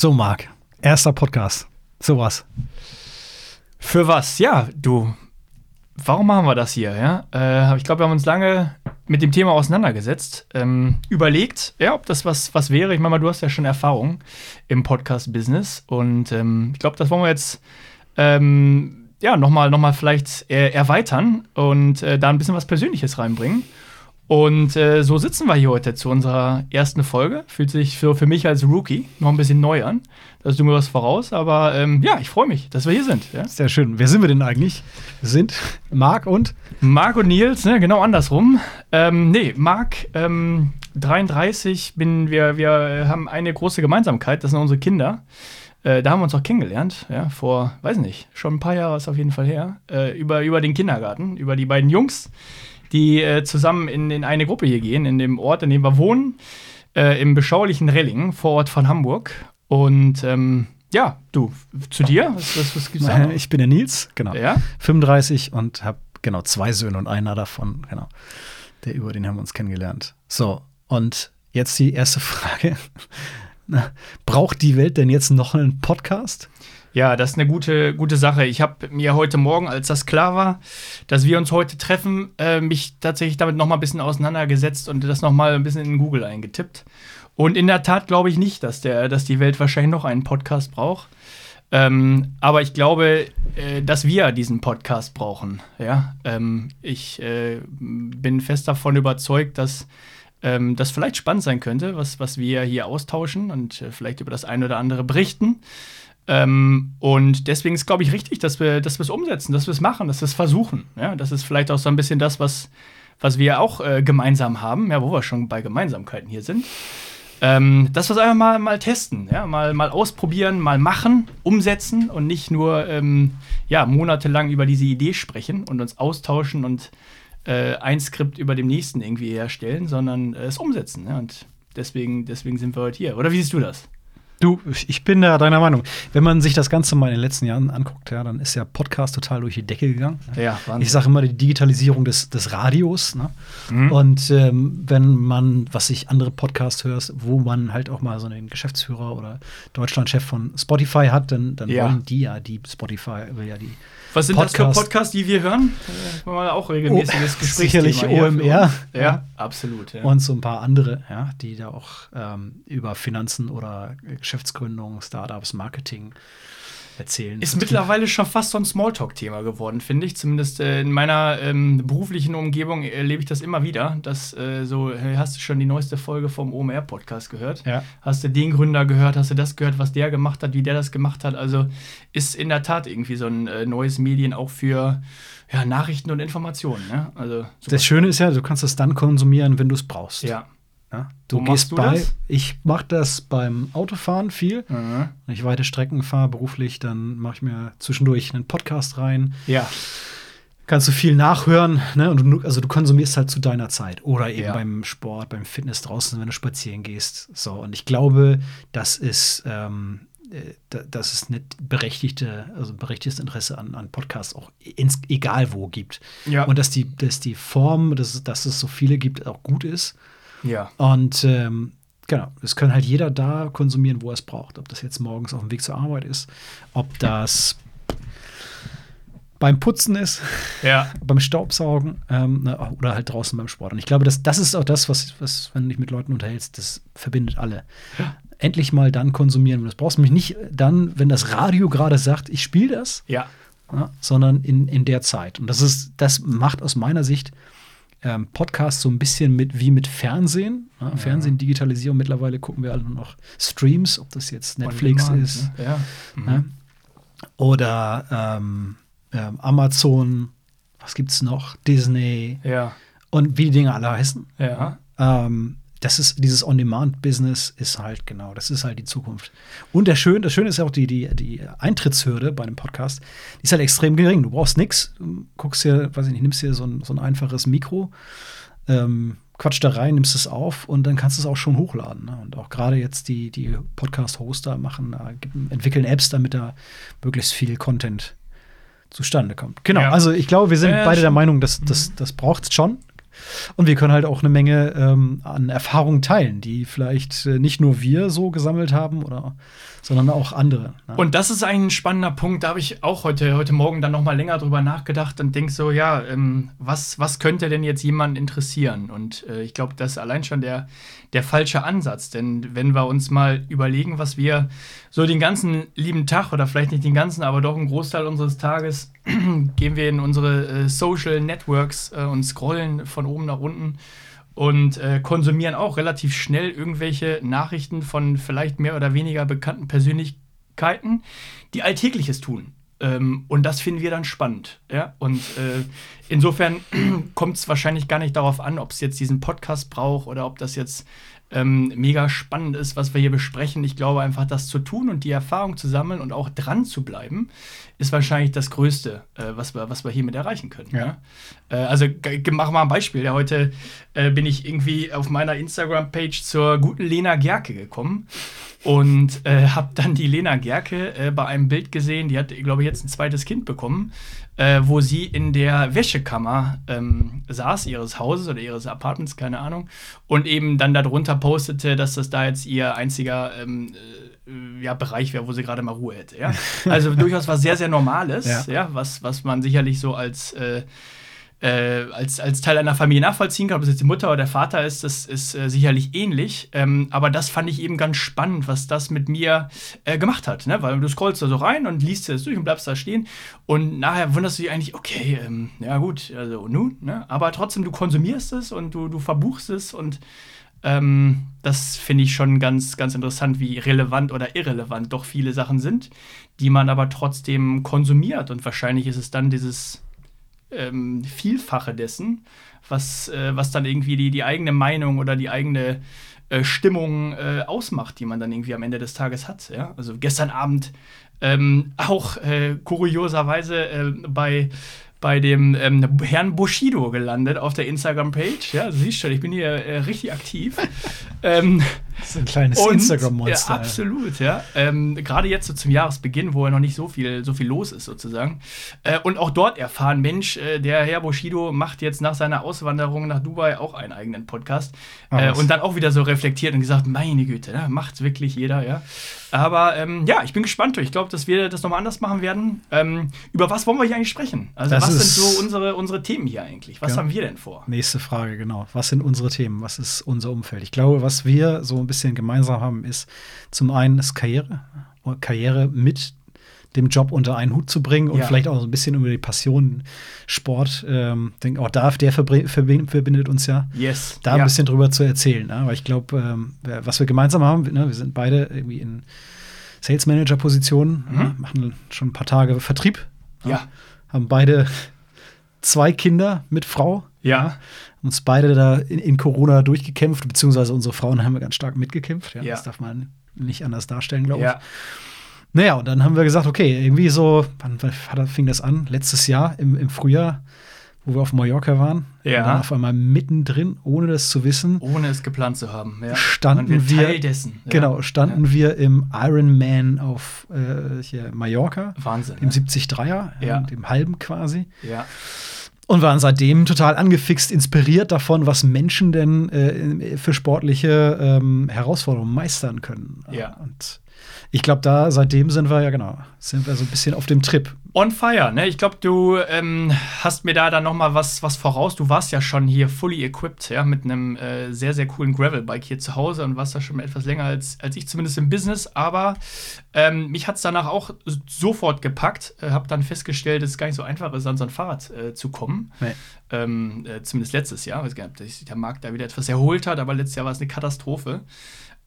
So, Marc, erster Podcast. Sowas. Für was? Ja, du. Warum machen wir das hier? Ja? Äh, ich glaube, wir haben uns lange mit dem Thema auseinandergesetzt, ähm, überlegt, ja, ob das was, was wäre. Ich meine mal, du hast ja schon Erfahrung im Podcast-Business und ähm, ich glaube, das wollen wir jetzt ähm, ja, nochmal noch mal vielleicht äh, erweitern und äh, da ein bisschen was Persönliches reinbringen. Und äh, so sitzen wir hier heute zu unserer ersten Folge. Fühlt sich für, für mich als Rookie noch ein bisschen neu an. Da du mir was voraus, aber ähm, ja, ich freue mich, dass wir hier sind. Ja? Sehr schön. Wer sind wir denn eigentlich? Wir sind Marc und? Marc und Nils, ne, genau andersrum. Ähm, nee, Marc, ähm, 33, bin, wir, wir haben eine große Gemeinsamkeit, das sind unsere Kinder. Äh, da haben wir uns auch kennengelernt, ja, vor, weiß nicht, schon ein paar Jahre ist auf jeden Fall her, äh, über, über den Kindergarten, über die beiden Jungs die äh, zusammen in, in eine Gruppe hier gehen, in dem Ort, in dem wir wohnen, äh, im beschaulichen Relling, vor Ort von Hamburg. Und ähm, ja, du, zu dir? Was, was, was gibt's da? Ich bin der Nils, genau. Ja? 35 und habe genau zwei Söhne und einer davon, genau. Der über den haben wir uns kennengelernt. So, und jetzt die erste Frage. Braucht die Welt denn jetzt noch einen Podcast? Ja, das ist eine gute, gute Sache. Ich habe mir heute Morgen, als das klar war, dass wir uns heute treffen, äh, mich tatsächlich damit noch mal ein bisschen auseinandergesetzt und das noch mal ein bisschen in Google eingetippt. Und in der Tat glaube ich nicht, dass, der, dass die Welt wahrscheinlich noch einen Podcast braucht. Ähm, aber ich glaube, äh, dass wir diesen Podcast brauchen. Ja? Ähm, ich äh, bin fest davon überzeugt, dass ähm, das vielleicht spannend sein könnte, was, was wir hier austauschen und äh, vielleicht über das eine oder andere berichten. Ähm, und deswegen ist, glaube ich, richtig, dass wir dass es umsetzen, dass wir es machen, dass wir es versuchen. Ja, das ist vielleicht auch so ein bisschen das, was, was wir auch äh, gemeinsam haben, ja, wo wir schon bei Gemeinsamkeiten hier sind. Ähm, dass wir es einfach mal, mal testen, ja, mal, mal ausprobieren, mal machen, umsetzen und nicht nur ähm, ja, monatelang über diese Idee sprechen und uns austauschen und äh, ein Skript über dem nächsten irgendwie herstellen, sondern äh, es umsetzen. Ja, und deswegen, deswegen sind wir heute hier. Oder wie siehst du das? Du, ich bin da deiner Meinung. Wenn man sich das Ganze mal in den letzten Jahren anguckt, ja, dann ist ja Podcast total durch die Decke gegangen. Ja, Wahnsinn. Ich sage immer die Digitalisierung des, des Radios. Ne? Mhm. Und ähm, wenn man, was ich andere Podcasts hörst, wo man halt auch mal so einen Geschäftsführer oder Deutschlandchef von Spotify hat, dann, dann ja. wollen die ja, die Spotify will ja die was sind Podcast. das für Podcasts, die wir hören? Äh, mal auch regelmäßiges oh, Gespräch. Sicherlich OMR. Ja, ja, absolut. Ja. Und so ein paar andere, ja, die da auch ähm, über Finanzen oder Geschäftsgründung, Startups, Marketing erzählen. Ist mittlerweile schon fast so ein Smalltalk-Thema geworden, finde ich. Zumindest äh, in meiner ähm, beruflichen Umgebung erlebe ich das immer wieder. Dass äh, so, hast du schon die neueste Folge vom OMR-Podcast gehört? Ja. Hast du den Gründer gehört? Hast du das gehört, was der gemacht hat, wie der das gemacht hat? Also ist in der Tat irgendwie so ein äh, neues Medien auch für ja, Nachrichten und Informationen. Ne? Also, das Schöne ist ja, du kannst es dann konsumieren, wenn du es brauchst. Ja. Ja, du Wo gehst du bei, das? ich mache das beim Autofahren viel. Mhm. Wenn ich weite Strecken fahre beruflich, dann mache ich mir zwischendurch einen Podcast rein. Ja. Kannst du viel nachhören, ne? Und du, also du konsumierst halt zu deiner Zeit. Oder eben ja. beim Sport, beim Fitness draußen, wenn du spazieren gehst. So, und ich glaube, das ist, ähm, äh, dass es nicht berechtigte, also berechtigtes Interesse an, an Podcasts auch ins, egal wo gibt. Ja. Und dass die, dass die Form, dass, dass es so viele gibt, auch gut ist. Ja. Und ähm, genau, es kann halt jeder da konsumieren, wo er es braucht. Ob das jetzt morgens auf dem Weg zur Arbeit ist, ob das beim Putzen ist, ja. beim Staubsaugen ähm, ne, oder halt draußen beim Sport. Und ich glaube, das, das ist auch das, was, was, wenn du dich mit Leuten unterhältst, das verbindet alle. Ja. Endlich mal dann konsumieren. Das brauchst du mich nicht dann, wenn das Radio gerade sagt, ich spiele das, ja. ja. sondern in, in der Zeit. Und das ist, das macht aus meiner Sicht ähm, Podcast so ein bisschen mit wie mit Fernsehen. Ne? Ja. Fernsehen, Digitalisierung, mittlerweile gucken wir alle nur noch Streams, ob das jetzt Netflix demand, ist. Ne? Ja. Mhm. Oder ähm, ähm, Amazon, was gibt's noch? Disney. Ja. Und wie die Dinge alle heißen. Ja. Das ist dieses On-Demand-Business ist halt genau, das ist halt die Zukunft. Und der Schön, das Schöne ist ja auch die, die, die Eintrittshürde bei einem Podcast, die ist halt extrem gering. Du brauchst nichts, guckst dir, weiß ich nicht, nimmst dir so ein, so ein einfaches Mikro, ähm, quatsch da rein, nimmst es auf und dann kannst du es auch schon hochladen. Ne? Und auch gerade jetzt die, die Podcast-Hoster machen, entwickeln Apps, damit da möglichst viel Content zustande kommt. Genau, ja. also ich glaube, wir sind ja, beide schon. der Meinung, dass das, das braucht es schon. Und wir können halt auch eine Menge ähm, an Erfahrungen teilen, die vielleicht äh, nicht nur wir so gesammelt haben oder sondern auch andere. Ne? Und das ist ein spannender Punkt. Da habe ich auch heute, heute Morgen dann noch mal länger drüber nachgedacht und denke so, ja, ähm, was, was könnte denn jetzt jemanden interessieren? Und äh, ich glaube, das ist allein schon der, der falsche Ansatz. Denn wenn wir uns mal überlegen, was wir so den ganzen lieben Tag oder vielleicht nicht den ganzen, aber doch einen Großteil unseres Tages gehen wir in unsere äh, Social Networks äh, und scrollen von oben nach unten und äh, konsumieren auch relativ schnell irgendwelche Nachrichten von vielleicht mehr oder weniger bekannten Persönlichkeiten, die Alltägliches tun. Ähm, und das finden wir dann spannend. Ja? Und äh, insofern kommt es wahrscheinlich gar nicht darauf an, ob es jetzt diesen Podcast braucht oder ob das jetzt ähm, mega spannend ist, was wir hier besprechen. Ich glaube einfach, das zu tun und die Erfahrung zu sammeln und auch dran zu bleiben, ist wahrscheinlich das Größte, äh, was, wir, was wir hiermit erreichen können. Ja. Äh, also mach mal ein Beispiel. Ja, heute äh, bin ich irgendwie auf meiner Instagram-Page zur guten Lena Gerke gekommen und äh, habe dann die Lena Gerke äh, bei einem Bild gesehen, die hat, glaube ich, jetzt ein zweites Kind bekommen, äh, wo sie in der Wäschekammer ähm, saß, ihres Hauses oder ihres Apartments, keine Ahnung, und eben dann darunter postete, dass das da jetzt ihr einziger ähm, äh, ja, Bereich wäre, wo sie gerade mal Ruhe hätte. Ja? Also durchaus was sehr, sehr Normales, ja. ja was, was man sicherlich so als äh, äh, als, als Teil einer Familie nachvollziehen kann, ob es jetzt die Mutter oder der Vater ist, das ist äh, sicherlich ähnlich. Ähm, aber das fand ich eben ganz spannend, was das mit mir äh, gemacht hat. Ne? Weil du scrollst da so rein und liest das durch und bleibst da stehen. Und nachher wunderst du dich eigentlich, okay, ähm, ja gut, also nun, ne? aber trotzdem, du konsumierst es und du, du verbuchst es und ähm, das finde ich schon ganz, ganz interessant, wie relevant oder irrelevant doch viele Sachen sind, die man aber trotzdem konsumiert. Und wahrscheinlich ist es dann dieses ähm, Vielfache dessen, was, äh, was dann irgendwie die, die eigene Meinung oder die eigene äh, Stimmung äh, ausmacht, die man dann irgendwie am Ende des Tages hat. Ja? Also gestern Abend ähm, auch äh, kurioserweise äh, bei bei dem ähm, Herrn Bushido gelandet auf der Instagram-Page. Ja, du siehst schon, ich bin hier äh, richtig aktiv. ähm, das ist ein kleines Instagram-Monster. Ja, absolut, ja. Ähm, Gerade jetzt so zum Jahresbeginn, wo ja noch nicht so viel, so viel los ist, sozusagen. Äh, und auch dort erfahren, Mensch, äh, der Herr Bushido macht jetzt nach seiner Auswanderung nach Dubai auch einen eigenen Podcast. Äh, und dann auch wieder so reflektiert und gesagt, meine Güte, ne, macht wirklich jeder, ja. Aber ähm, ja, ich bin gespannt. Ich glaube, dass wir das nochmal anders machen werden. Ähm, über was wollen wir hier eigentlich sprechen? Also, das was sind so unsere, unsere Themen hier eigentlich? Was ja. haben wir denn vor? Nächste Frage, genau. Was sind unsere Themen? Was ist unser Umfeld? Ich glaube, was wir so ein bisschen gemeinsam haben, ist zum einen ist Karriere, Karriere mit dem Job unter einen Hut zu bringen und ja. vielleicht auch so ein bisschen über die Passion Sport. Ähm, denke auch da, der verbindet uns ja. Yes. Da ja. ein bisschen drüber zu erzählen. Ne? Weil ich glaube, ähm, was wir gemeinsam haben, ne? wir sind beide irgendwie in Sales Manager Positionen, mhm. ne? machen schon ein paar Tage Vertrieb. Ja. Haben beide zwei Kinder mit Frau. Ja uns beide da in, in, Corona durchgekämpft, beziehungsweise unsere Frauen haben wir ganz stark mitgekämpft. Ja, ja. Das darf man nicht anders darstellen, glaube ich. Naja, und dann haben wir gesagt, okay, irgendwie so, wann, wann fing das an? Letztes Jahr im, im Frühjahr, wo wir auf Mallorca waren. Ja. Und dann auf einmal mittendrin, ohne das zu wissen. Ohne es geplant zu haben. Ja. Standen wir. Teil dessen. Ja. Genau, standen ja. wir im Ironman auf äh, hier Mallorca. Wahnsinn. Im 73er, ja. dem halben quasi. Ja. Und waren seitdem total angefixt, inspiriert davon, was Menschen denn äh, für sportliche ähm, Herausforderungen meistern können. Ja. Und ich glaube, da seitdem sind wir ja genau, sind wir so ein bisschen auf dem Trip. On fire, ne? Ich glaube, du ähm, hast mir da dann noch mal was, was voraus. Du warst ja schon hier fully equipped, ja, mit einem äh, sehr, sehr coolen Gravelbike hier zu Hause und warst da schon etwas länger als, als ich zumindest im Business. Aber ähm, mich hat es danach auch sofort gepackt. Äh, hab dann festgestellt, dass es gar nicht so einfach ist, an so ein Fahrrad äh, zu kommen. Nee. Ähm, äh, zumindest letztes Jahr. Ich weiß gar nicht, der Markt da wieder etwas erholt hat, aber letztes Jahr war es eine Katastrophe.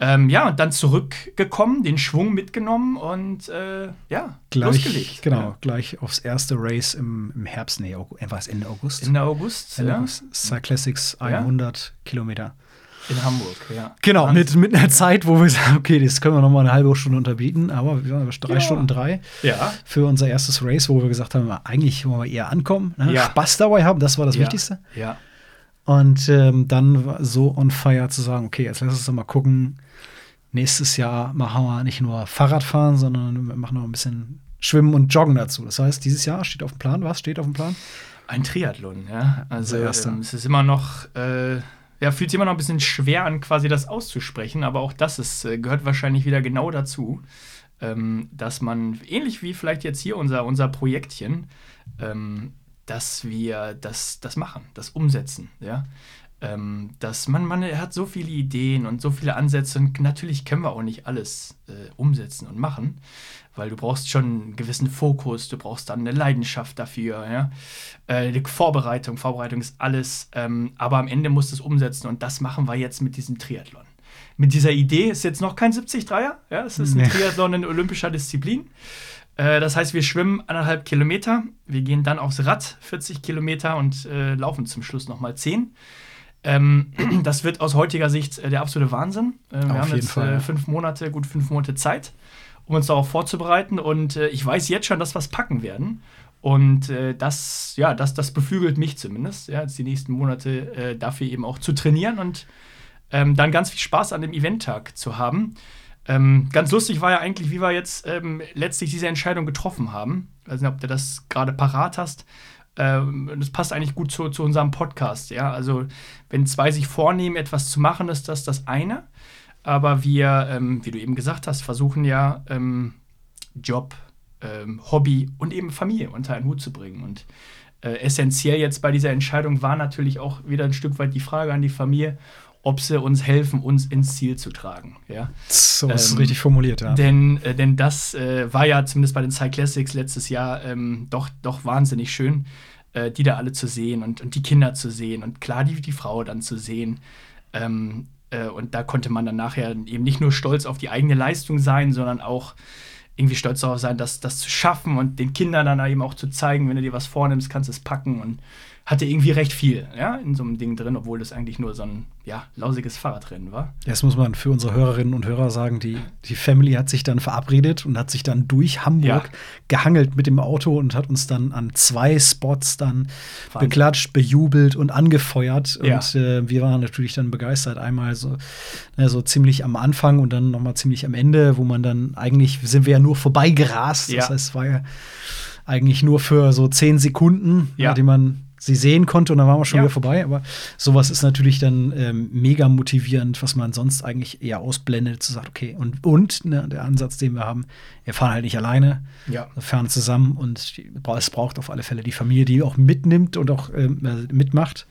Ähm, ja, und dann zurückgekommen, den Schwung mitgenommen und äh, ja, gleich, losgelegt. Genau, ja. gleich aufs erste Race im, im Herbst, nee, was Ende August. Ende August, Ende ja. August. Cyclassics 100 ja. Kilometer. In Hamburg, ja. Genau, mit, mit einer Zeit, wo wir sagen, okay, das können wir noch mal eine halbe Stunde unterbieten, aber wir waren drei ja. Stunden drei ja. für unser erstes Race, wo wir gesagt haben, eigentlich wollen wir eher ankommen, ne? ja. Spaß dabei haben, das war das Wichtigste. Ja. Und ähm, dann so on fire zu sagen, okay, jetzt lass uns doch mal gucken, nächstes Jahr machen wir nicht nur Fahrradfahren, sondern wir machen noch ein bisschen Schwimmen und Joggen dazu. Das heißt, dieses Jahr steht auf dem Plan. Was steht auf dem Plan? Ein Triathlon, ja. Also ähm, es ist immer noch, äh, ja, fühlt sich immer noch ein bisschen schwer an, quasi das auszusprechen, aber auch das ist, äh, gehört wahrscheinlich wieder genau dazu, ähm, dass man, ähnlich wie vielleicht jetzt hier unser, unser Projektchen, ähm, dass wir das, das machen, das umsetzen, ja. Ähm, dass man, man hat so viele Ideen und so viele Ansätze und natürlich können wir auch nicht alles äh, umsetzen und machen, weil du brauchst schon einen gewissen Fokus, du brauchst dann eine Leidenschaft dafür, ja. Äh, die Vorbereitung, Vorbereitung ist alles, ähm, aber am Ende musst du es umsetzen und das machen wir jetzt mit diesem Triathlon. Mit dieser Idee ist jetzt noch kein 70-3er, ja, es ist ein Nee. Triathlon in olympischer Disziplin. Äh, Das heißt, wir schwimmen anderthalb Kilometer, wir gehen dann aufs Rad 40 Kilometer und äh, laufen zum Schluss nochmal 10. Ähm, das wird aus heutiger Sicht äh, der absolute Wahnsinn. Äh, wir haben jetzt äh, fünf Monate, gut fünf Monate Zeit, um uns darauf vorzubereiten. Und äh, ich weiß jetzt schon, dass wir es packen werden. Und das, ja, das, das beflügelt mich zumindest, ja, jetzt die nächsten Monate dafür eben auch zu trainieren und ähm, dann ganz viel Spaß an dem Eventtag zu haben. Ähm, ganz lustig war ja eigentlich, wie wir jetzt ähm, letztlich diese Entscheidung getroffen haben. Ich weiß nicht, ob du das gerade parat hast. Ähm, das passt eigentlich gut zu, zu unserem Podcast. Ja, also wenn zwei sich vornehmen, etwas zu machen, ist das das eine. Aber wir, ähm, wie du eben gesagt hast, versuchen ja ähm, Job, ähm, Hobby und eben Familie unter einen Hut zu bringen. Und äh, essentiell jetzt bei dieser Entscheidung war natürlich auch wieder ein Stück weit die Frage an die Familie, ob sie uns helfen, uns ins Ziel zu tragen. Ja? So ist Ähm, richtig formuliert, ja. Denn, äh, denn das äh, war ja zumindest bei den Cyclassics letztes Jahr ähm, doch, doch wahnsinnig schön, äh, die da alle zu sehen und, und die Kinder zu sehen und klar die, die Frau dann zu sehen. Ähm, äh, und da konnte man dann nachher eben nicht nur stolz auf die eigene Leistung sein, sondern auch irgendwie stolz darauf sein, das, das zu schaffen und den Kindern dann eben auch zu zeigen, wenn du dir was vornimmst, kannst du es packen und hatte irgendwie recht viel ja, in so einem Ding drin, obwohl das eigentlich nur so ein ja, lausiges Fahrradrennen war. Jetzt muss man für unsere Hörerinnen und Hörer sagen, die, die Family hat sich dann verabredet und hat sich dann durch Hamburg Ja. gehangelt mit dem Auto und hat uns dann an zwei Spots dann Wahnsinn. beklatscht, bejubelt und angefeuert. Ja. Und äh, wir waren natürlich dann begeistert. Einmal so, ne, so ziemlich am Anfang und dann nochmal ziemlich am Ende, wo man dann eigentlich sind wir ja nur vorbeigerast. Ja. Das heißt, es war ja eigentlich nur für so zehn Sekunden, ja. die man sie sehen konnte und dann waren wir schon Ja. wieder vorbei. Aber sowas ist natürlich dann ähm, mega motivierend, was man sonst eigentlich eher ausblendet, zu sagen, okay, und, und ne, der Ansatz, den wir haben, wir fahren halt nicht alleine, Ja. wir fahren zusammen und die- es braucht auf alle Fälle die Familie, die auch mitnimmt und auch ähm, äh, mitmacht.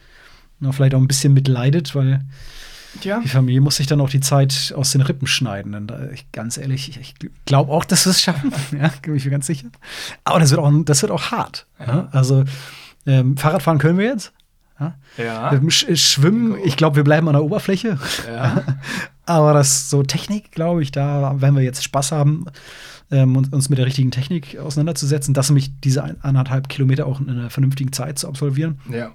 Und vielleicht auch ein bisschen mitleidet, weil Tja. die Familie muss sich dann auch die Zeit aus den Rippen schneiden. Und da, ich, ganz ehrlich, ich, ich glaube auch, dass wir es schaffen. ja, bin ich mir ganz sicher. Aber das wird auch, das wird auch hart. Ja. Also ähm, Fahrradfahren können wir jetzt. Ja. Ja. Sch Schwimmen, ich glaube, wir bleiben an der Oberfläche. ja. Aber das so Technik, glaube ich, da werden wir jetzt Spaß haben, ähm, uns, uns mit der richtigen Technik auseinanderzusetzen, dass nämlich diese ein- anderthalb Kilometer auch in einer vernünftigen Zeit zu absolvieren. ja.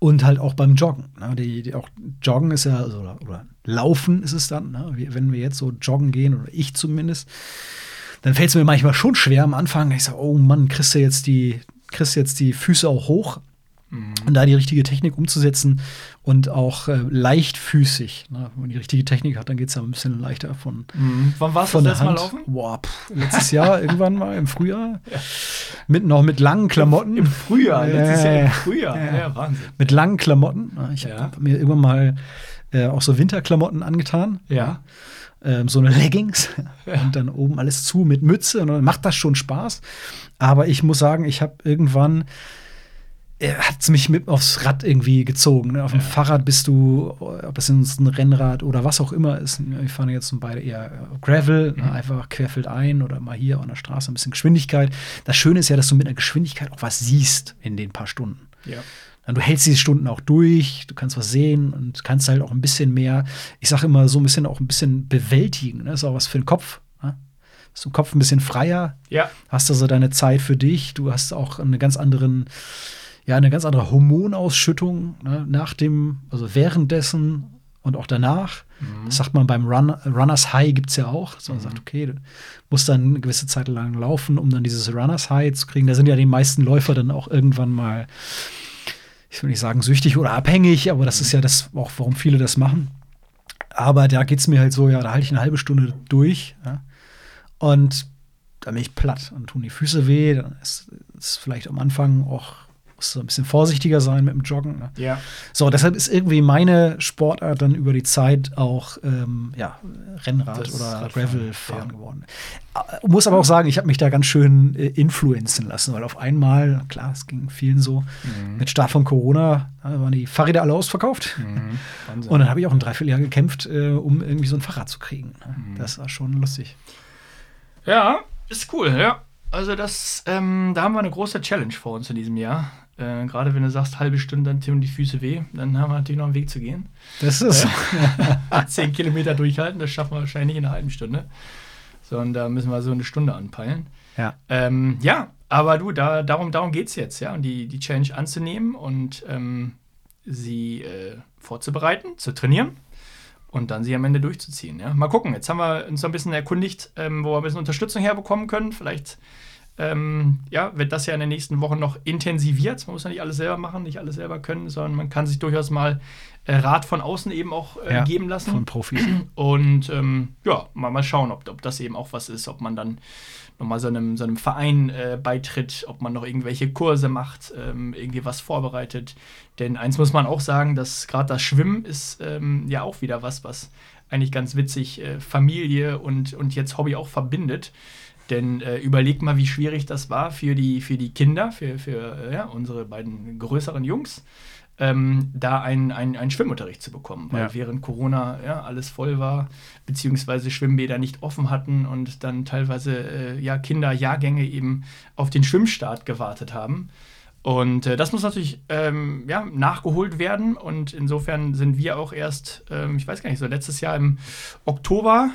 Und halt auch beim Joggen. Ne? Die, die auch Joggen ist ja, also, oder, oder Laufen ist es dann, ne? Wenn wir jetzt so joggen gehen, oder ich zumindest, dann fällt es mir manchmal schon schwer am Anfang. Ich sage, oh Mann, kriegst du jetzt die, kriegst du jetzt die Füße auch hoch? Und da die richtige Technik umzusetzen und auch äh, leichtfüßig. Ne? Wenn man die richtige Technik hat, dann geht es ja ein bisschen leichter von, Mhm. Wann warst du von das der letzte Mal Hand. laufen? Boah, pff, letztes Jahr irgendwann mal im Frühjahr. Mit noch mit langen Klamotten. Im Frühjahr, Ja, letztes ja, Jahr im ja. Frühjahr. Ja. Ja, Wahnsinn. mit langen Klamotten. Ich Ja. habe mir irgendwann mal äh, auch so Winterklamotten angetan. Ja. Ähm, so eine Leggings und dann oben alles zu mit Mütze und dann macht das schon Spaß. Aber ich muss sagen, ich habe irgendwann hat es mich mit aufs Rad irgendwie gezogen. Ne? Auf dem Ja. Fahrrad bist du, ob es ein Rennrad oder was auch immer ist. Wir fahren jetzt beide eher Gravel, ne? einfach querfeldein oder mal hier an der Straße ein bisschen Geschwindigkeit. Das Schöne ist ja, dass du mit einer Geschwindigkeit auch was siehst in den paar Stunden. Ja. Du hältst diese Stunden auch durch, du kannst was sehen und kannst halt auch ein bisschen mehr, ich sage immer so ein bisschen auch ein bisschen bewältigen. Ne? Das ist auch was für den Kopf. Ne? Bist im Kopf ein bisschen freier, Ja. hast also deine Zeit für dich, du hast auch eine ganz anderen, ja, eine ganz andere Hormonausschüttung ne? nach dem, also währenddessen und auch danach. Das sagt man beim Run, Runners High gibt es ja auch. So man sagt, okay, du musst dann eine gewisse Zeit lang laufen, um dann dieses Runners High zu kriegen. Da sind ja die meisten Läufer dann auch irgendwann mal ich will nicht sagen süchtig oder abhängig, aber das ist ja das auch, warum viele das machen. Aber da geht es mir halt so, ja, da halte ich eine halbe Stunde durch ja, und dann bin ich platt und tun die Füße weh. Dann ist es vielleicht am Anfang auch musst so ein bisschen vorsichtiger sein mit dem Joggen. Ne? Ja. So, deshalb ist irgendwie meine Sportart dann über die Zeit auch ähm, ja, Rennrad Das oder Gravelfahren ja. geworden. Äh, Muss aber auch sagen, ich habe mich da ganz schön äh, influenzen lassen, weil auf einmal, klar, es ging vielen so, Mhm. mit Start von Corona äh, waren die Fahrräder alle ausverkauft. Mhm. Und dann habe ich auch ein Dreivierteljahr gekämpft, äh, um irgendwie so ein Fahrrad zu kriegen. ne? Mhm. Das war schon lustig. Ja, ist cool, ja. Also das, ähm, da haben wir eine große Challenge vor uns in diesem Jahr. Äh, Gerade wenn du sagst, halbe Stunde, dann tun die Füße weh, dann haben wir natürlich noch einen Weg zu gehen. Das ist Zehn Kilometer durchhalten, das schaffen wir wahrscheinlich in einer halben Stunde. Sondern da müssen wir so eine Stunde anpeilen. ja. Ähm, ja, aber du, da, darum, darum geht es jetzt, ja. Und die, die Challenge anzunehmen und ähm, sie äh, vorzubereiten, zu trainieren und dann sie am Ende durchzuziehen. Ja. Mal gucken, jetzt haben wir uns ein bisschen erkundigt, ähm, wo wir ein bisschen Unterstützung herbekommen können. Vielleicht ähm, ja, wird das ja in den nächsten Wochen noch intensiviert. Man muss ja nicht alles selber machen, nicht alles selber können, sondern man kann sich durchaus mal äh, Rat von außen eben auch äh, Ja, geben lassen. Von Profis. Und ähm, ja, mal, mal schauen, ob, ob das eben auch was ist, ob man dann nochmal so einem, so einem Verein äh, beitritt, ob man noch irgendwelche Kurse macht, ähm, irgendwie was vorbereitet. Denn eins muss man auch sagen, dass gerade das Schwimmen ist ähm, ja auch wieder was, was eigentlich ganz witzig äh, Familie und, und jetzt Hobby auch verbindet. Denn äh, überleg mal, wie schwierig das war für die, für die Kinder, für, für äh, ja, unsere beiden größeren Jungs, ähm, da einen ein Schwimmunterricht zu bekommen. Weil Ja. während Corona ja, alles voll war, beziehungsweise Schwimmbäder nicht offen hatten und dann teilweise äh, ja, Kinderjahrgänge eben auf den Schwimmstart gewartet haben. Und äh, das muss natürlich ähm, ja, nachgeholt werden. Und insofern sind wir auch erst, ähm, ich weiß gar nicht, so letztes Jahr im Oktober,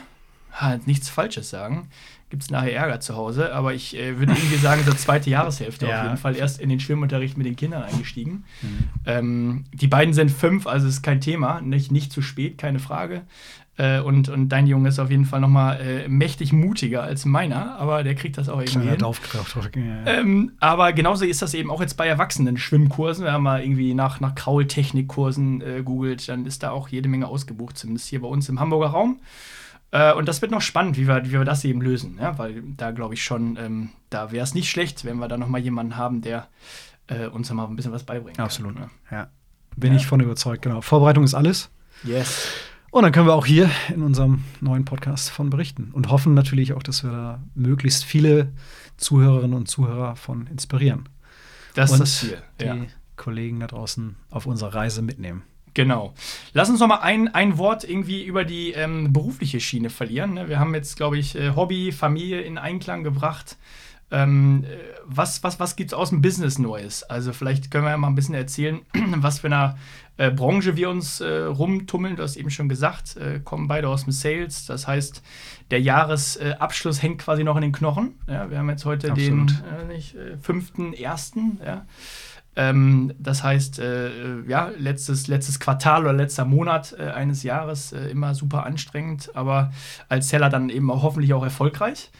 ha, nichts Falsches sagen, gibt es nachher Ärger zu Hause, aber ich äh, würde irgendwie sagen, so zweite Jahreshälfte Ja. auf jeden Fall erst in den Schwimmunterricht mit den Kindern eingestiegen. Ähm, die beiden sind fünf, also ist kein Thema, nicht, nicht zu spät, keine Frage. Äh, und, und dein Junge ist auf jeden Fall nochmal äh, mächtig mutiger als meiner, aber der kriegt das auch irgendwie Kleiner hin. Ja. Ähm, aber genauso ist das eben auch jetzt bei erwachsenen Schwimmkursen. Wenn man mal irgendwie nach, nach Kraultechnikkursen äh, googelt, dann ist da auch jede Menge ausgebucht, zumindest hier bei uns im Hamburger Raum. Äh, und das wird noch spannend, wie wir, wie wir das eben lösen. Ja? Weil da glaube ich schon, ähm, da wäre es nicht schlecht, wenn wir da nochmal jemanden haben, der äh, uns da mal ein bisschen was beibringen kann. Absolut. Ja. Ja. Bin Ja. ich von überzeugt, genau. Vorbereitung ist alles. Yes. Und dann können wir auch hier in unserem neuen Podcast von berichten und hoffen natürlich auch, dass wir da möglichst viele Zuhörerinnen und Zuhörer von inspirieren. Das und ist das Ziel. die Ja. Kollegen da draußen auf unserer Reise mitnehmen. Genau. Lass uns noch mal ein, ein Wort irgendwie über die ähm, berufliche Schiene verlieren. Ne? Wir haben jetzt, glaube ich, äh, Hobby, Familie in Einklang gebracht. Ähm, äh, was was, was gibt es aus dem Business Neues? Also vielleicht können wir ja mal ein bisschen erzählen, was für eine äh, Branche wir uns äh, rumtummeln. Du hast eben schon gesagt, äh, kommen beide aus dem Sales. Das heißt, der Jahresabschluss hängt quasi noch in den Knochen. Ja, wir haben jetzt heute Absolut. den äh, nicht, äh, 5.1. Ja. Ähm, das heißt, äh, ja, letztes, letztes Quartal oder letzter Monat äh, eines Jahres äh, immer super anstrengend, aber als Seller dann eben auch hoffentlich auch erfolgreich.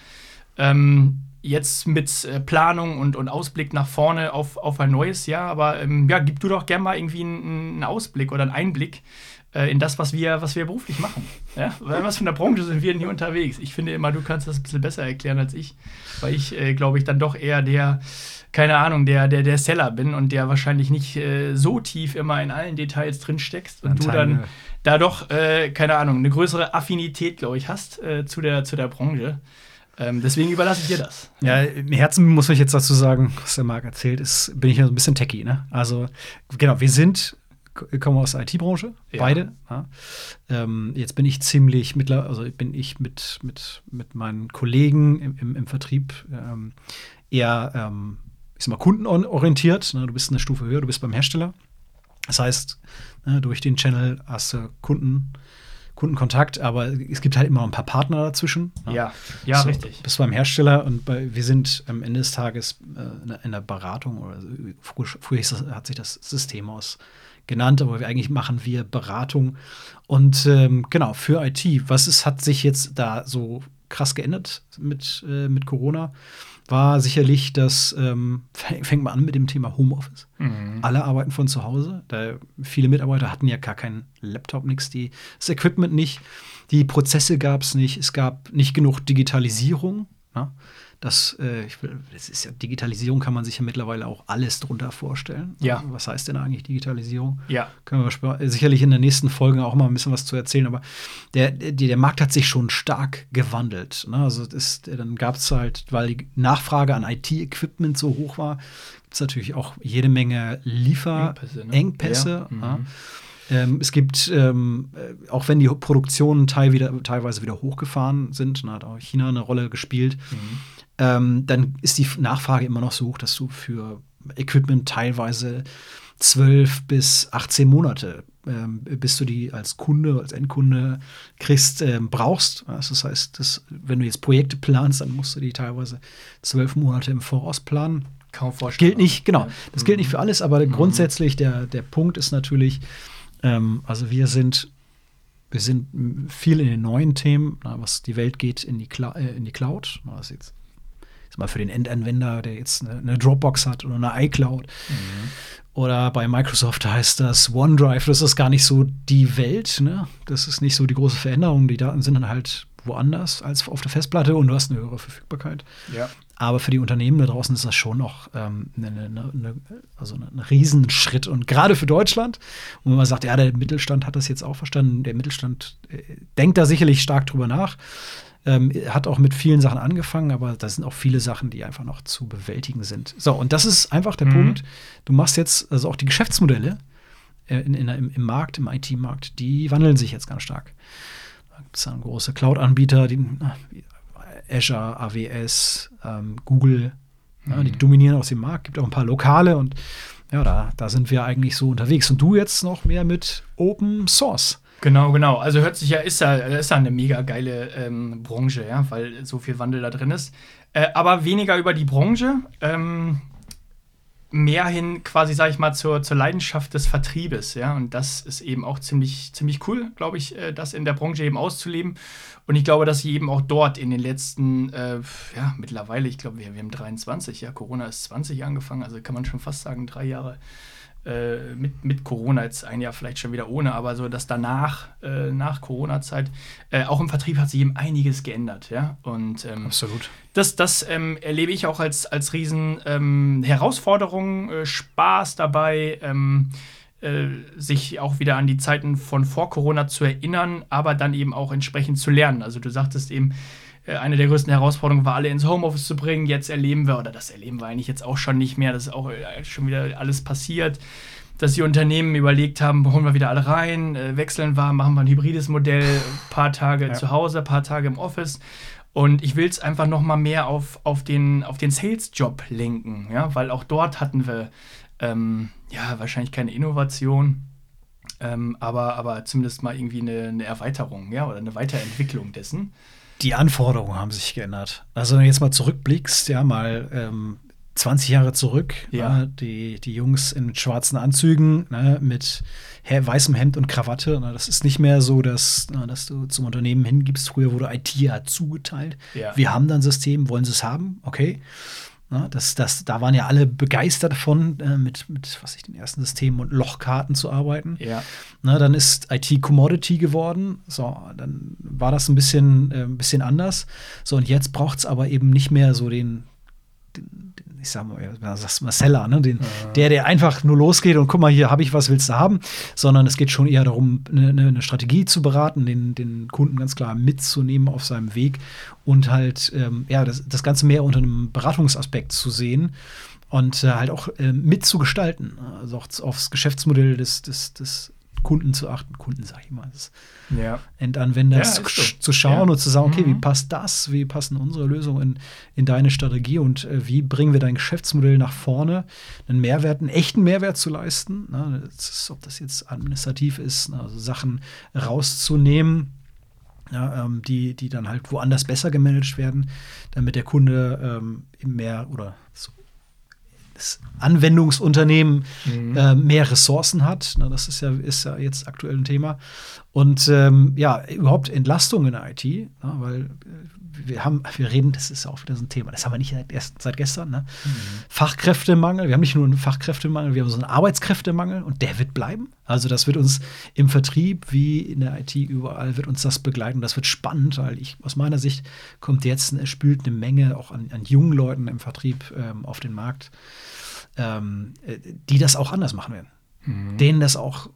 Ähm, jetzt mit äh, Planung und, und Ausblick nach vorne auf, auf ein neues Jahr, aber ähm, ja, gib du doch gerne mal irgendwie einen, einen Ausblick oder einen Einblick äh, in das, was wir, was wir beruflich machen. Ja? Was für eine Branche sind wir denn hier unterwegs? Ich finde immer, du kannst das ein bisschen besser erklären als ich, weil ich, äh, glaube ich, dann doch eher der, keine Ahnung, der, der, der Seller bin und der wahrscheinlich nicht äh, so tief immer in allen Details drin steckst und Dann du dann da doch, äh, keine Ahnung, eine größere Affinität, glaube ich, hast äh, zu, der, zu der Branche. Ähm, deswegen überlasse ich dir das. Ja, im Herzen muss ich jetzt dazu sagen, was der Marc erzählt, ist, bin ich ja so ein bisschen techie, ne? Also, genau, wir sind, wir kommen aus der IT-Branche, Ja. beide. Ja. Ähm, jetzt bin ich ziemlich mittler, also bin ich mit, mit, mit meinen Kollegen im, im, im Vertrieb ähm, eher, ähm, ich sag mal, kundenorientiert. Ne? Du bist eine Stufe höher, du bist beim Hersteller. Das heißt, ne, durch den Channel hast du Kunden, Kundenkontakt, aber es gibt halt immer noch ein paar Partner dazwischen. ne? Ja, ja, So, richtig. Bist beim Hersteller und bei, wir sind am Ende des Tages äh, in der- Beratung oder früher, früher hat sich das System aus genannt, aber wir, eigentlich machen wir Beratung und ähm, genau für IT. Was ist, hat sich jetzt da so krass geändert mit, äh, mit Corona? War sicherlich das, ähm, fäng- fängt mal an mit dem Thema Homeoffice. Mhm. Alle arbeiten von zu Hause. Da viele Mitarbeiter hatten ja gar keinen Laptop, nichts, das Equipment nicht, die Prozesse gab es nicht, es gab nicht genug Digitalisierung. Ne? Das, äh, ich will, das ist ja Digitalisierung kann man sich ja mittlerweile auch alles drunter vorstellen. Ja. Was heißt denn eigentlich Digitalisierung? Ja. Können wir sicherlich in der nächsten Folge auch mal ein bisschen was zu erzählen, aber der, der, der Markt hat sich schon stark gewandelt. Ne? Also das, dann gab es halt, weil die Nachfrage an IT-Equipment so hoch war, gibt es natürlich auch jede Menge Lieferengpässe. Engpässe, ne? Ja. Ja. Mhm. Ähm, es gibt, ähm, äh, auch wenn die Produktionen teil wieder, teilweise wieder hochgefahren sind, da hat auch China eine Rolle gespielt, ähm, dann ist die Nachfrage immer noch so hoch, dass du für Equipment teilweise 12 bis 18 Monate, ähm, bis du die als Kunde, als Endkunde kriegst, ähm, brauchst. Also Das heißt, dass, wenn du jetzt Projekte planst, dann musst du die teilweise zwölf Monate im Voraus planen. Kaum vorstellen. Gilt nicht, genau. Das gilt nicht für alles, aber grundsätzlich der, der Punkt ist natürlich, ähm, also wir sind, wir sind viel in den neuen Themen, na, was die Welt geht in die, Cla äh, in die Cloud. Na, Das ist jetzt, ist mal für den Endanwender, der jetzt eine, Dropbox hat oder eine iCloud. Oder bei Microsoft heißt das OneDrive, das ist gar nicht so die Welt, ne? Das ist nicht so die große Veränderung. Die Daten sind dann halt woanders als auf der Festplatte und du hast eine höhere Verfügbarkeit. Ja. Aber für die Unternehmen da draußen ist das schon noch ähm, eine, eine, eine, also ein Riesenschritt. Und gerade für Deutschland, wo man sagt, ja, der Mittelstand hat das jetzt auch verstanden, der Mittelstand äh, denkt da sicherlich stark drüber nach, ähm, hat auch mit vielen Sachen angefangen, aber da sind auch viele Sachen, die einfach noch zu bewältigen sind. So, und das ist einfach der Mhm. Punkt. Du machst jetzt, also auch die Geschäftsmodelle äh, in, in, im, im Markt, im IT-Markt, die wandeln sich jetzt ganz stark. Da gibt es dann große Cloud-Anbieter, die wie Azure, AWS, ähm, Google, ja, die dominieren aus dem Markt. Gibt auch ein paar lokale und ja, da, da sind wir eigentlich so unterwegs. Und du jetzt noch mehr mit Open Source. Genau, genau. Also hört sich ja, ist ja, ist ja eine mega geile ähm, Branche, ja, weil so viel Wandel da drin ist. Äh, aber weniger über die Branche, ähm, mehr hin quasi, sag ich mal, zur, zur Leidenschaft des Vertriebes, ja. Und das ist eben auch ziemlich, ziemlich cool, glaube ich, äh, das in der Branche eben auszuleben. Und ich glaube, dass sie eben auch dort in den letzten, äh, ja, mittlerweile, ich glaube, wir, wir haben 23, ja, Corona ist 20 angefangen, also kann man schon fast sagen, drei Jahre äh, mit, mit Corona, jetzt ein Jahr vielleicht schon wieder ohne, aber so das danach, äh, nach Corona-Zeit, äh, auch im Vertrieb hat sich eben einiges geändert, ja. Und ähm, Absolut. das, das ähm, erlebe ich auch als, als riesen ähm, Herausforderung, äh, Spaß dabei, ähm, äh, sich auch wieder an die Zeiten von vor Corona zu erinnern, aber dann eben auch entsprechend zu lernen. Also du sagtest eben, eine der größten Herausforderungen war, alle ins Homeoffice zu bringen. Jetzt erleben wir, oder das erleben wir eigentlich jetzt auch schon nicht mehr, das ist auch äh, schon wieder alles passiert, dass die Unternehmen überlegt haben, holen wir wieder alle rein, äh, wechseln wir, machen wir ein hybrides Modell, ein paar Tage Ja. zu Hause, ein paar Tage im Office. Und ich will es einfach noch mal mehr auf, auf den, auf den Sales-Job lenken, ja, weil auch dort hatten wir ähm, ja wahrscheinlich keine Innovation, ähm, aber, aber zumindest mal irgendwie eine, eine Erweiterung, ja, oder eine Weiterentwicklung dessen. Die Anforderungen haben sich geändert. Also wenn du jetzt mal zurückblickst, ja, mal ähm, 20 Jahre zurück, Ja. ne, die, die Jungs in schwarzen Anzügen, ne, mit weißem Hemd und Krawatte. Ne, das ist nicht mehr so, dass, na, dass du zum Unternehmen hingibst. Früher wurde IT ja zugeteilt. Ja. Wir haben dann ein System, wollen sie es haben? Okay. Na, das, das, da waren ja alle begeistert davon, äh, mit, mit was ich, den ersten Systemen und Lochkarten zu arbeiten. Ja. Na, dann ist IT Commodity geworden. So, dann war das ein bisschen, äh, ein bisschen anders. So, und jetzt braucht es aber eben nicht mehr so den, den ich sag mal, ja, sagst mal Seller, ne? Den, der, der einfach nur losgeht und guck mal, hier habe ich was, willst du haben? Sondern es geht schon eher darum, eine, eine eine Strategie zu beraten, den, den Kunden ganz klar mitzunehmen auf seinem Weg und halt, ähm, ja, das, das Ganze mehr unter einem Beratungsaspekt zu sehen und äh, halt auch äh, mitzugestalten. Also auch aufs Geschäftsmodell des, des, des Kunden zu achten. Kunden, sag ich mal, Ja. Endanwenders Ja, zu, so. zu schauen Ja. und zu sagen, okay, wie Mhm. passt das? Wie passen unsere Lösungen in, in deine Strategie und äh, wie bringen wir dein Geschäftsmodell nach vorne, einen Mehrwert, einen echten Mehrwert zu leisten? Ne? Das ist, ob das jetzt administrativ ist, ne? also Sachen rauszunehmen, ja, ähm, die, die dann halt woanders besser gemanagt werden, damit der Kunde ähm, mehr oder so das Anwendungsunternehmen Mhm. äh, mehr Ressourcen hat. Na, das ist ja, ist ja jetzt aktuell ein Thema. Und ähm, ja, überhaupt Entlastung in der IT, na, weil äh, wir haben, wir reden, das ist auch wieder so ein Thema, das haben wir nicht erst seit gestern, ne? Mhm. Fachkräftemangel, wir haben nicht nur einen Fachkräftemangel, wir haben so einen Arbeitskräftemangel und der wird bleiben. Also das wird uns im Vertrieb wie in der IT überall wird uns das begleiten. Das wird spannend, weil ich aus meiner Sicht kommt jetzt, spült eine Menge auch an, an jungen Leuten im Vertrieb ähm, auf den Markt, ähm, äh, die das auch anders machen werden. Mhm. Denen das auch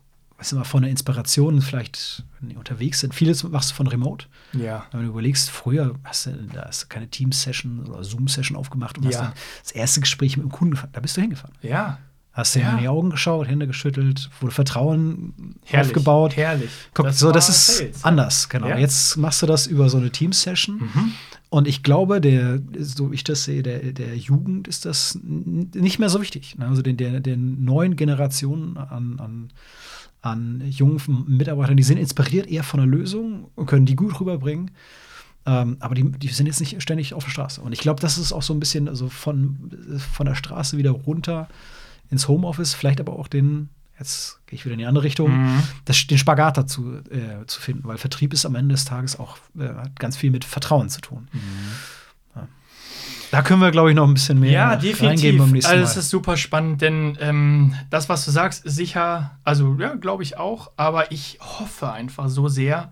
du mal, von der Inspiration vielleicht, wenn die unterwegs sind. Vieles machst du von Remote. Ja. Wenn du überlegst, früher hast du, da hast du keine Team-Session oder Zoom-Session aufgemacht und ja. hast dann das erste Gespräch mit dem Kunden gefahren. Da bist du hingefahren. Ja. Hast dir ja. in die Augen geschaut, Hände geschüttelt, wurde Vertrauen herrlich, aufgebaut. Herrlich. Guck, das so, das ist Sales, anders, genau. Ja. Jetzt machst du das über so eine Team-Session. Mhm. Und ich glaube, der, so wie ich das sehe, der, der Jugend ist das nicht mehr so wichtig. Also den, der, der neuen Generationen an, an an jungen Mitarbeitern, die sind inspiriert eher von der Lösung und können die gut rüberbringen. Ähm, aber die, die sind jetzt nicht ständig auf der Straße. Und ich glaube, das ist auch so ein bisschen also von, von der Straße wieder runter ins Homeoffice, vielleicht aber auch den, jetzt gehe ich wieder in die andere Richtung, mhm. das, den Spagat dazu äh, zu finden, weil Vertrieb ist am Ende des Tages auch äh, hat ganz viel mit Vertrauen zu tun. Mhm. Da können wir, glaube ich, noch ein bisschen mehr ja, definitiv. beim nächsten Mal. Also, es ist super spannend, denn ähm, das, was du sagst, ist sicher, also ja, glaube ich auch, aber ich hoffe einfach so sehr,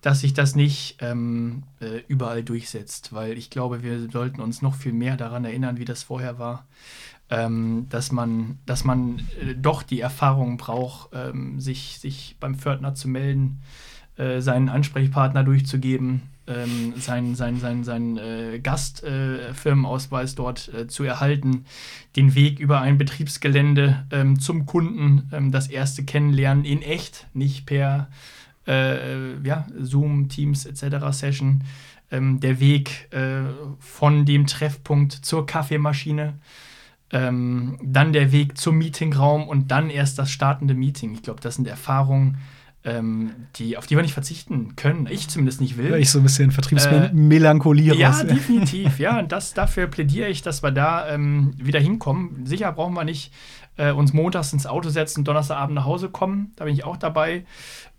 dass sich das nicht ähm, äh, überall durchsetzt, weil ich glaube, wir sollten uns noch viel mehr daran erinnern, wie das vorher war. Ähm, dass man, dass man äh, doch die Erfahrung braucht, ähm, sich, sich beim Pförtner zu melden, äh, seinen Ansprechpartner durchzugeben, ähm, seinen sein, sein, sein, äh, Gastfirmenausweis äh, dort äh, zu erhalten, den Weg über ein Betriebsgelände ähm, zum Kunden, ähm, das erste Kennenlernen in echt, nicht per äh, ja, Zoom, Teams etc. Session, ähm, der Weg äh, von dem Treffpunkt zur Kaffeemaschine. Ähm, dann der Weg zum Meetingraum und dann erst das startende Meeting. Ich glaube, das sind Erfahrungen, ähm, die, auf die wir nicht verzichten können. Ich zumindest nicht will. Ja, ich so ein bisschen Vertriebsmelancholie äh, Ja, definitiv. Ja, und das, dafür plädiere ich, dass wir da ähm, wieder hinkommen. Sicher brauchen wir nicht äh, uns montags ins Auto setzen, Donnerstagabend nach Hause kommen. Da bin ich auch dabei.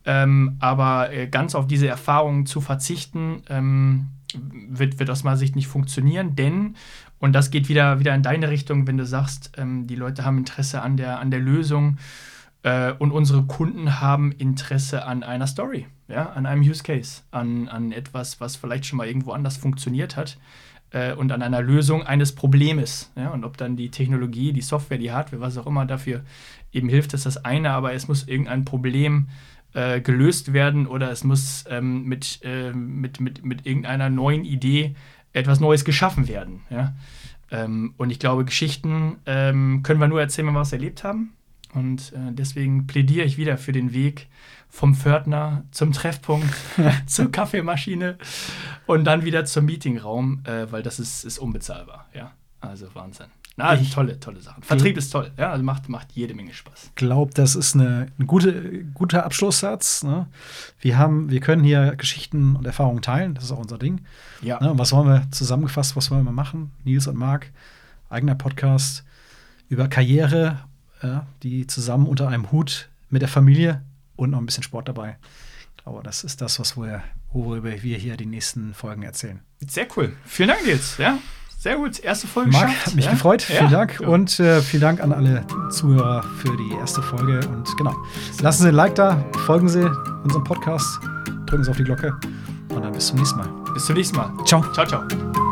Ähm, aber äh, ganz auf diese Erfahrungen zu verzichten, ähm, wird, wird aus meiner Sicht nicht funktionieren, denn, und das geht wieder, wieder in deine Richtung, wenn du sagst, ähm, die Leute haben Interesse an der, an der Lösung äh, und unsere Kunden haben Interesse an einer Story, ja, an einem Use Case, an, an etwas, was vielleicht schon mal irgendwo anders funktioniert hat äh, und an einer Lösung eines Problems. Ja, und ob dann die Technologie, die Software, die Hardware, was auch immer dafür eben hilft, ist das eine, aber es muss irgendein Problem äh, gelöst werden oder es muss ähm, mit, äh, mit, mit, mit irgendeiner neuen Idee etwas Neues geschaffen werden. Ja? Ähm, und ich glaube, Geschichten ähm, können wir nur erzählen, wenn wir was erlebt haben. Und äh, deswegen plädiere ich wieder für den Weg vom Pförtner zum Treffpunkt, zur Kaffeemaschine und dann wieder zum Meetingraum, äh, weil das ist, ist unbezahlbar. Ja, also Wahnsinn. Na, also tolle, tolle Sachen. Vertrieb ist toll, ja, also macht, macht jede Menge Spaß. Ich glaube, das ist eine, ein gute, guter Abschlusssatz. Ne? Wir, haben, wir können hier Geschichten und Erfahrungen teilen, das ist auch unser Ding. Ja. Ne? Und was wollen wir zusammengefasst, was wollen wir machen? Nils und Marc, eigener Podcast über Karriere ja, die zusammen unter einem Hut mit der Familie und noch ein bisschen Sport dabei. Aber das ist das, was wir, worüber wir hier die nächsten Folgen erzählen. Sehr cool. Vielen Dank, Nils. Ja, sehr gut. Erste Folge Marc, hat mich ja? gefreut. Vielen ja. Dank. Ja. Und äh, vielen Dank an alle Zuhörer für die erste Folge. Und genau, lassen Sie ein Like da, folgen Sie unserem Podcast, drücken Sie auf die Glocke und dann bis zum nächsten Mal. Bis zum nächsten Mal. Ciao. Ciao, ciao.